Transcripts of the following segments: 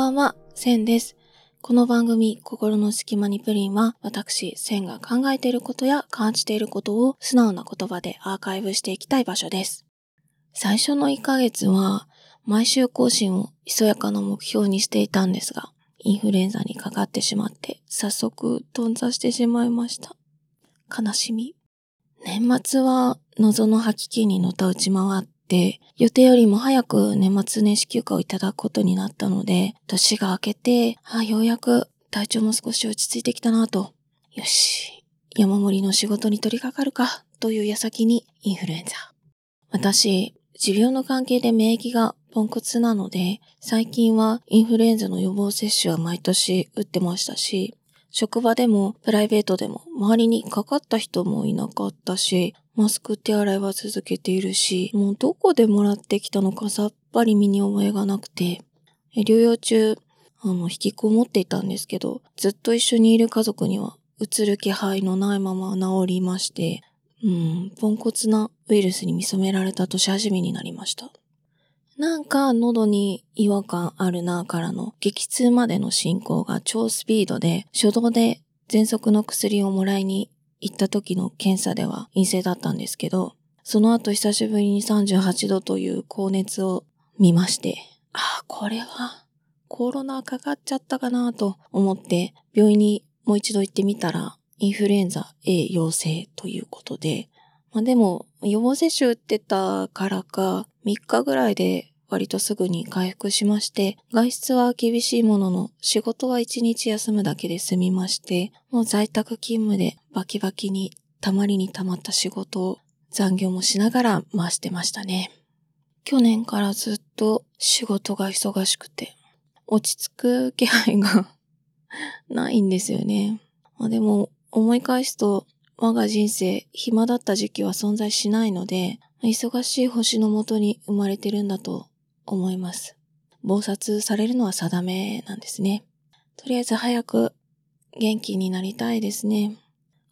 こんばんは、センです。この番組、心の隙間にプリンは、私、センが考えていることや感じていることを素直な言葉でアーカイブしていきたい場所です。最初の1ヶ月は、毎週更新をひそやかな目標にしていたんですが、インフルエンザにかかってしまって、早速、頓挫してしまいました。悲しみ。年末は、謎の吐き気にのたうち回って、予定よりも早く年末年始休暇をいただくことになったので、年が明けて、あ、ようやく体調も少し落ち着いてきたなと。よし、山盛りの仕事に取り掛かるか、という矢先にインフルエンザ。私、持病の関係で免疫がポンコツなので、最近はインフルエンザの予防接種は毎年打ってましたし、職場でもプライベートでも周りにかかった人もいなかったし、マスク手洗いは続けているし、もうどこでもらってきたのかさっぱり身に覚えがなくて、療養中、あの、引きこもっていたんですけど、ずっと一緒にいる家族には、映る気配のないまま治りまして、うん、ポンコツなウイルスに見初められた年始めになりました。なんか喉に違和感あるなからの激痛までの進行が超スピードで、初動で喘息の薬をもらいに行った時の検査では陰性だったんですけど、その後久しぶりに38度という高熱を見まして、ああ、これはコロナかかっちゃったかなと思って病院にもう一度行ってみたらインフルエンザ A 陽性ということで、まあでも予防接種打ってたからか3日ぐらいで割とすぐに回復しまして、外出は厳しいものの仕事は1日休むだけで済みまして、もう在宅勤務でバキバキにたまりにたまった仕事を残業もしながら回してましたね。去年からずっと仕事が忙しくて、落ち着く気配が ないんですよね。まあ、でも思い返すと我が人生暇だった時期は存在しないので、忙しい星のもとに生まれてるんだと思います。暴殺されるのは定めなんですね。とりあえず早く元気になりたいですね。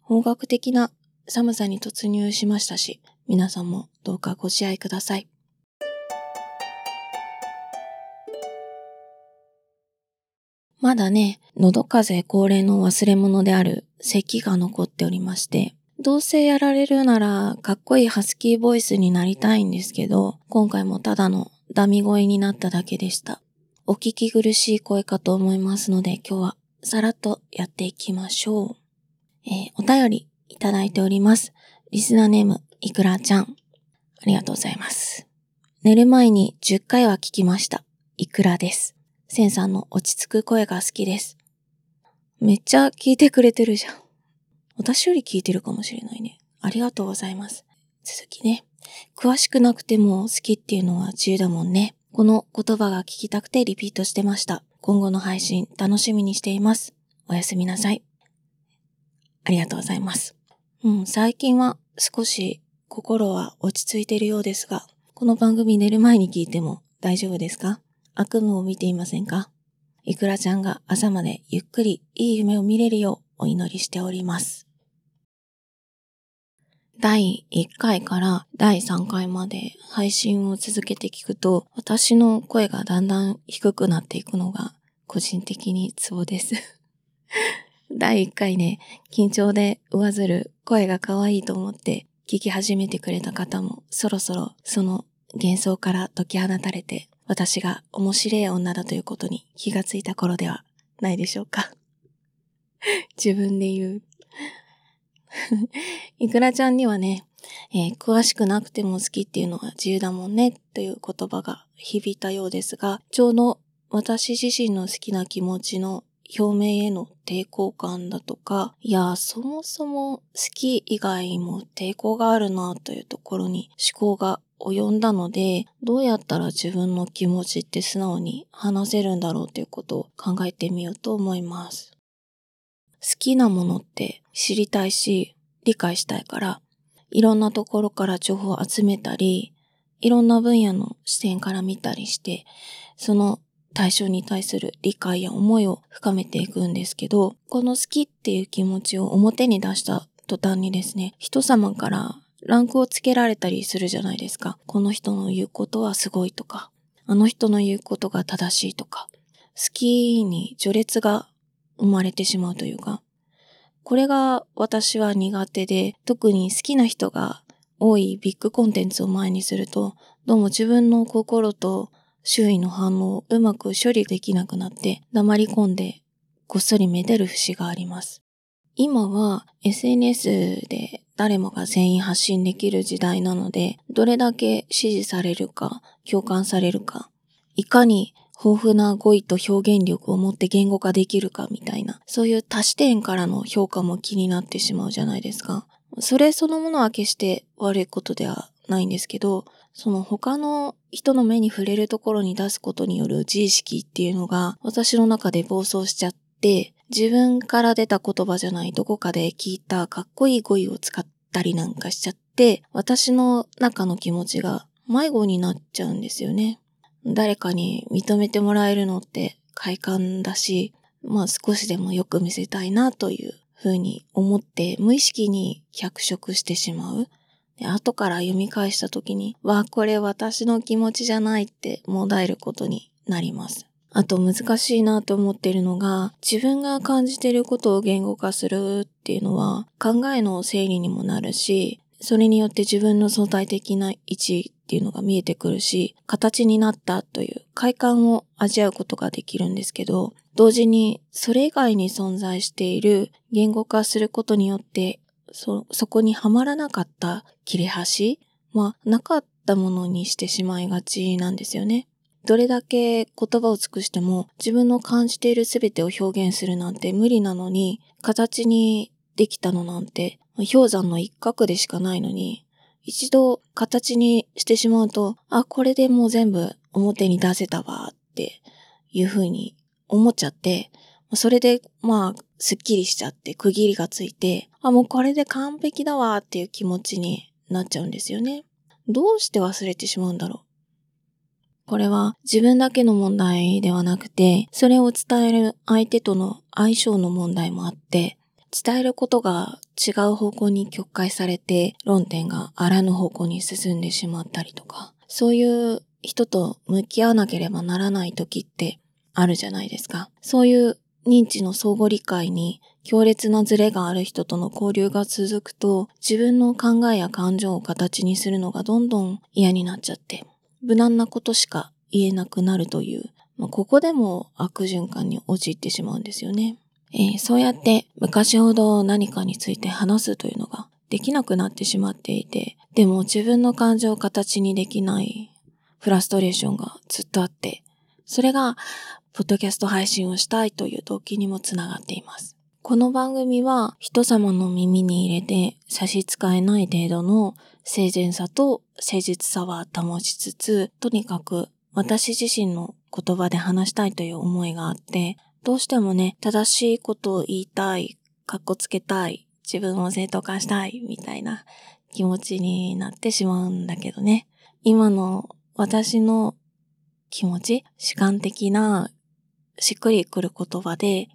本格的な寒さに突入しましたし、皆さんもどうかご自愛ください。まだね、喉風邪恒例の忘れ物である咳が残っておりまして、どうせやられるならかっこいいハスキーボイスになりたいんですけど、今回もただのダミ声になっただけでした。お聞き苦しい声かと思いますので今日はさらっとやっていきましょう。えーお便りいただいております。リスナーネーム、いくらちゃん。ありがとうございます。寝る前に10回は聞きました。いくらです。センさんの落ち着く声が好きです。めっちゃ聞いてくれてるじゃん。私より聞いてるかもしれないね。ありがとうございます。続きね。詳しくなくても好きっていうのは自由だもんね。この言葉が聞きたくてリピートしてました。今後の配信楽しみにしています。おやすみなさい。ありがとうございます。うん、最近は少し心は落ち着いてるようですが、この番組寝る前に聞いても大丈夫ですか？悪夢を見ていませんか？いくらちゃんが朝までゆっくりいい夢を見れるようお祈りしております。第1回から第3回まで配信を続けて聞くと、私の声がだんだん低くなっていくのが個人的にツボです。第1回ね、緊張で上ずる声が可愛いと思って聞き始めてくれた方もそろそろその幻想から解き放たれて私が面白い女だということに気がついた頃ではないでしょうか。自分で言う。いくらちゃんにはね、えー詳しくなくても好きっていうのは自由だもんねという言葉が響いたようですが、ちょうど私自身の好きな気持ちの表明への抵抗感だとか、いや、そもそも好き以外も抵抗があるなというところに思考が及んだので、どうやったら自分の気持ちって素直に話せるんだろうということを考えてみようと思います。好きなものって知りたいし、理解したいから、いろんなところから情報を集めたり、いろんな分野の視点から見たりして、その対象に対する理解や思いを深めていくんですけど、この好きっていう気持ちを表に出した途端にですね、人様からランクをつけられたりするじゃないですか。この人の言うことはすごいとか、あの人の言うことが正しいとか、好きに序列が生まれてしまうというか、これが私は苦手で、特に好きな人が多いビッグコンテンツを前にすると、どうも自分の心と周囲の反応をうまく処理できなくなって黙り込んでこっそりめでる節があります。今は SNS で誰もが全員発信できる時代なので、どれだけ支持されるか、共感されるか、いかに豊富な語彙と表現力を持って言語化できるかみたいな、そういう多視点からの評価も気になってしまうじゃないですか。それそのものは決して悪いことではないんですけど、その他の人の目に触れるところに出すことによる自意識っていうのが私の中で暴走しちゃって、自分から出た言葉じゃないどこかで聞いたかっこいい語彙を使ったりなんかしちゃって、私の中の気持ちが迷子になっちゃうんですよね。誰かに認めてもらえるのって快感だし、まあ少しでもよく見せたいなというふうに思って無意識に脚色してしまう。で後から読み返した時に、わ、これ私の気持ちじゃないってもだえることになります。あと難しいなと思ってるのが、自分が感じてることを言語化するっていうのは考えの整理にもなるし、それによって自分の相対的な位置っていうのが見えてくるし、形になったという快感を味わうことができるんですけど、同時にそれ以外に存在している言語化することによってそ、そこにはまらなかった切れ端はなかったものにしてしまいがちなんですよね。どれだけ言葉を尽くしても自分の感じている全てを表現するなんて無理なのに、形にできたのなんて氷山の一角でしかないのに、一度形にしてしまうと、あ、これでもう全部表に出せたわっていうふうに思っちゃって、それでまあすっきりしちゃって区切りがついて、あ、もうこれで完璧だわっていう気持ちになっちゃうんですよね。どうして忘れてしまうんだろう。これは自分だけの問題ではなくて、それを伝える相手との相性の問題もあって、伝えることが違う方向に曲解されて論点があらぬ方向に進んでしまったりとか、そういう人と向き合わなければならない時ってあるじゃないですか。そういう認知の相互理解に強烈なズレがある人との交流が続くと、自分の考えや感情を形にするのがどんどん嫌になっちゃって、無難なことしか言えなくなるという、まあ、ここでも悪循環に陥ってしまうんですよね。えー、そうやって昔ほど何かについて話すというのができなくなってしまっていて、でも自分の感情を形にできないフラストレーションがずっとあって、それがポッドキャスト配信をしたいという動機にもつながっています。この番組は人様の耳に入れて差し支えない程度の誠実さと誠実さは保ちつつ、とにかく私自身の言葉で話したいという思いがあって、どうしてもね、正しいことを言いたい、かっこつけたい、自分を正当化したい、みたいな気持ちになってしまうんだけどね。今の私の気持ち、主観的なしっくりくる言葉で、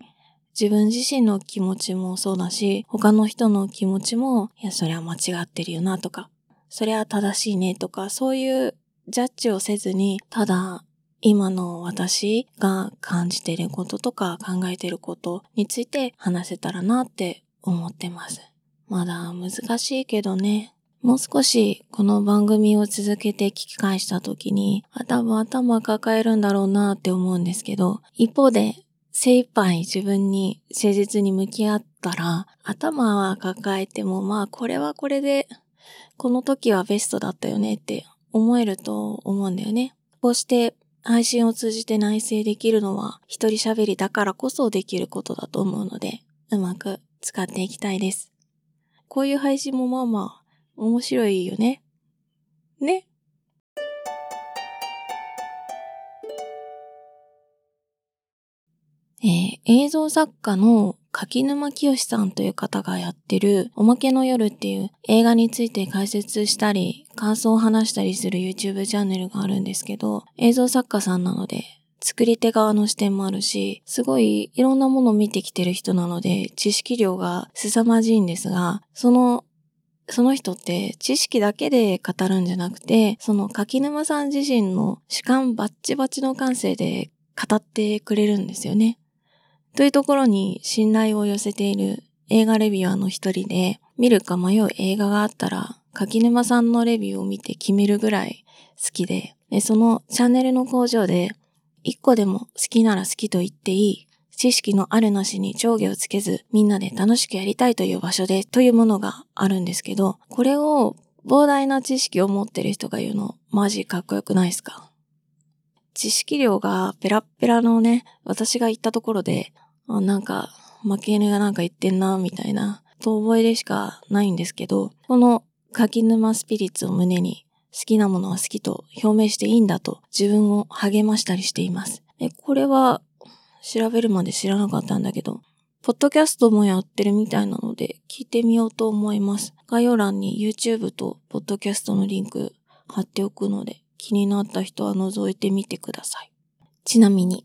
自分自身の気持ちもそうだし、他の人の気持ちも、いや、それは間違ってるよなとか、それは正しいねとか、そういうジャッジをせずに、ただ、今の私が感じていることとか考えていることについて話せたらなって思ってます。まだ難しいけどね。もう少しこの番組を続けて聞き返した時に、多分頭抱えるんだろうなって思うんですけど、一方で精一杯自分に誠実に向き合ったら、頭は抱えてもまあこれはこれで、この時はベストだったよねって思えると思うんだよね。こうして配信を通じて内省できるのは一人喋りだからこそできることだと思うので、うまく使っていきたいです。こういう配信もまあまあ面白いよね。ね。えー、映像作家の柿沼清さんという方がやってるおまけの夜っていう映画について解説したり感想を話したりする YouTube チャンネルがあるんですけど映像作家さんなので作り手側の視点もあるし、すごいいろんなものを見てきてる人なので、知識量が凄まじいんですが、そのその人って知識だけで語るんじゃなくて、その柿沼さん自身の主観バッチバチの感性で語ってくれるんですよね。というところに信頼を寄せている映画レビュアーの一人で、見るか迷う映画があったら、柿沼さんのレビューを見て決めるぐらい好きで、でそのチャンネルの工場で、一個でも好きなら好きと言っていい、知識のあるなしに上下をつけず、みんなで楽しくやりたいという場所で、というものがあるんですけど、これを膨大な知識を持ってる人が言うの、マジかっこよくないですか？知識量がペラッペラのね、私が言ったところで、あなんか、負け犬がなんか言ってんな、みたいな、と覚えでしかないんですけど、この柿沼スピリッツを胸に、好きなものは好きと表明していいんだと自分を励ましたりしています。でこれは調べるまで知らなかったんだけど、ポッドキャストもやってるみたいなので聞いてみようと思います。概要欄に YouTube とポッドキャストのリンク貼っておくので気になった人は覗いてみてください。ちなみに、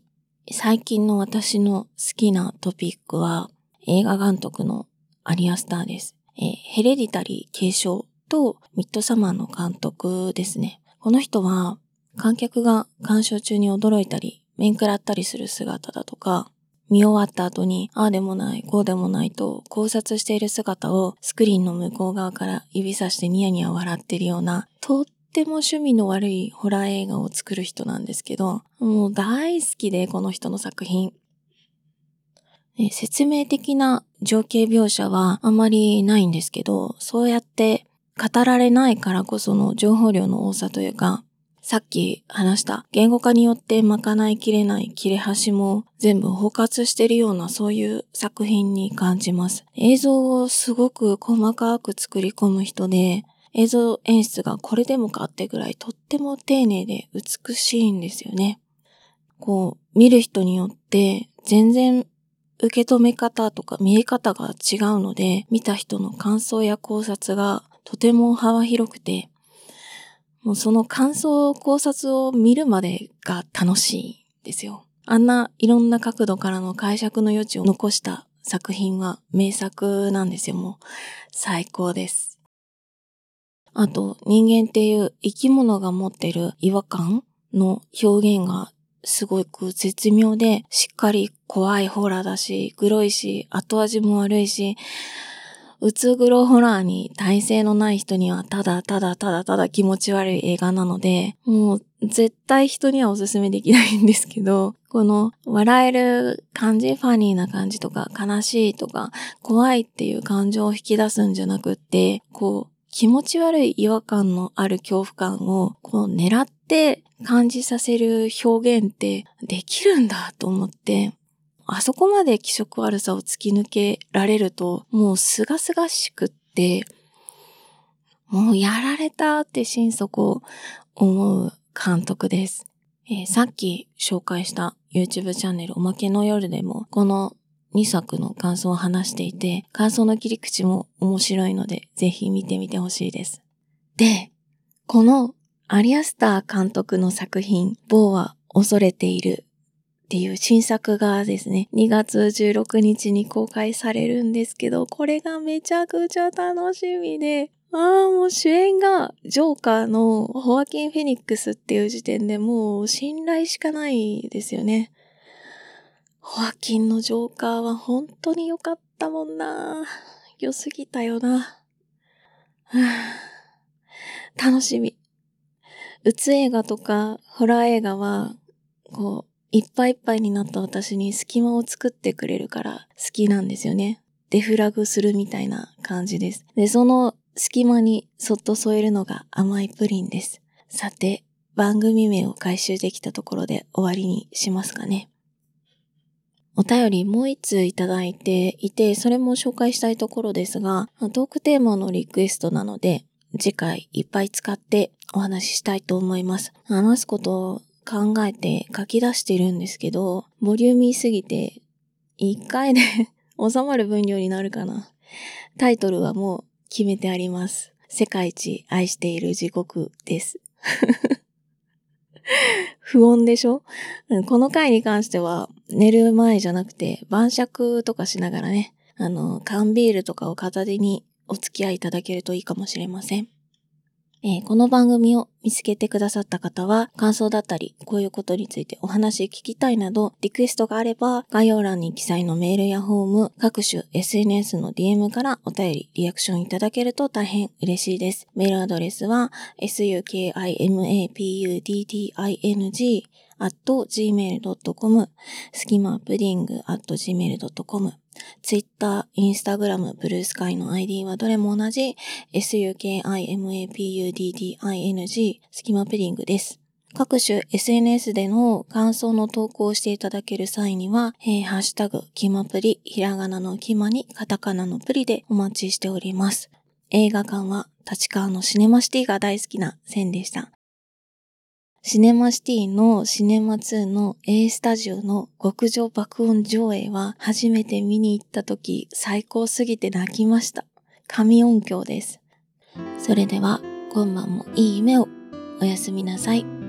最近の私の好きなトピックは映画監督のアリアスターです。えー、ヘレディタリー継承とミッドサマーの監督ですね。この人は観客が鑑賞中に驚いたり、面食らったりする姿だとか、見終わった後に、ああでもない、こうでもないと考察している姿をスクリーンの向こう側から指さしてニヤニヤ笑ってるような、とっっても趣味の悪いホラー映画を作る人なんですけど、もう大好きで、この人の作品。説明的な情景描写はあまりないんですけど、そうやって語られないからこその情報量の多さというか、さっき話した言語化によって賄いきれない切れ端も全部包括してるようなそういう作品に感じます。映像をすごく細かく作り込む人で、映像演出がこれでもかってぐらいとっても丁寧で美しいんですよね。こう、見る人によって全然受け止め方とか見え方が違うので、見た人の感想や考察がとても幅広くて、もうその感想、考察を見るまでが楽しいんですよ。あんないろんな角度からの解釈の余地を残した作品は名作なんですよ。もう最高です。あと、人間っていう生き物が持ってる違和感の表現がすごく絶妙で、しっかり怖いホラーだし、グロいし、後味も悪いし、うつ黒ホラーに耐性のない人にはただただただただ気持ち悪い映画なので、もう絶対人にはおすすめできないんですけど、この笑える感じ、ファニーな感じとか悲しいとか怖いっていう感情を引き出すんじゃなくって、こう気持ち悪い違和感のある恐怖感をこう狙って感じさせる表現ってできるんだと思って、あそこまで気色悪さを突き抜けられると、もうすがすがしくって、もうやられたって心底思う監督です。えー、さっき紹介した YouTube チャンネルおまけの夜でも、この2作の感想を話していて、感想の切り口も面白いので、ぜひ見てみてほしいです。で、このアリアスター監督の作品、某は恐れているっていう新作がですね、2月16日に公開されるんですけど、これがめちゃくちゃ楽しみで、ああ、もう主演がジョーカーのホアキン・フェニックスっていう時点でもう信頼しかないですよね。ホアキンのジョーカーは本当に良かったもんな。良すぎたよな。楽しみ。うつ映画とかホラー映画は、こう、いっぱいいっぱいになった私に隙間を作ってくれるから好きなんですよね。デフラグするみたいな感じです。で、その隙間にそっと添えるのが甘いプリンです。さて、番組名を回収できたところで終わりにしますかね。お便りもう一通いただいていて、それも紹介したいところですが、トークテーマのリクエストなので、次回いっぱい使ってお話ししたいと思います。話すことを考えて書き出してるんですけど、ボリューミーすぎて、一回で 収まる分量になるかな。タイトルはもう決めてあります。世界一愛している地獄です。不穏でしょ？うんこの回に関しては寝る前じゃなくて晩酌とかしながらね、あの、缶ビールとかを片手にお付き合いいただけるといいかもしれません。えー、この番組を見つけてくださった方は、感想だったり、こういうことについてお話聞きたいなど、リクエストがあれば、概要欄に記載のメールやフォーム、各種 SNS の DM からお便り、リアクションいただけると大変嬉しいです。メールアドレスは、sukimapudting at gmail.com、スキマプディング at gmail.com、ツイッター、インスタグラム、ブルースカイの ID はどれも同じ sukimapudding スキマプディングです。各種 SNS での感想の投稿をしていただける際には、えー、ハッシュタグ、キマプリ、ひらがなのキマにカタカナのプリでお待ちしております。映画館は立川のシネマシティが大好きな線でした。シネマシティのシネマ2の A スタジオの極上爆音上映は初めて見に行った時最高すぎて泣きました。神音響です。それでは今晩もいい夢をおやすみなさい。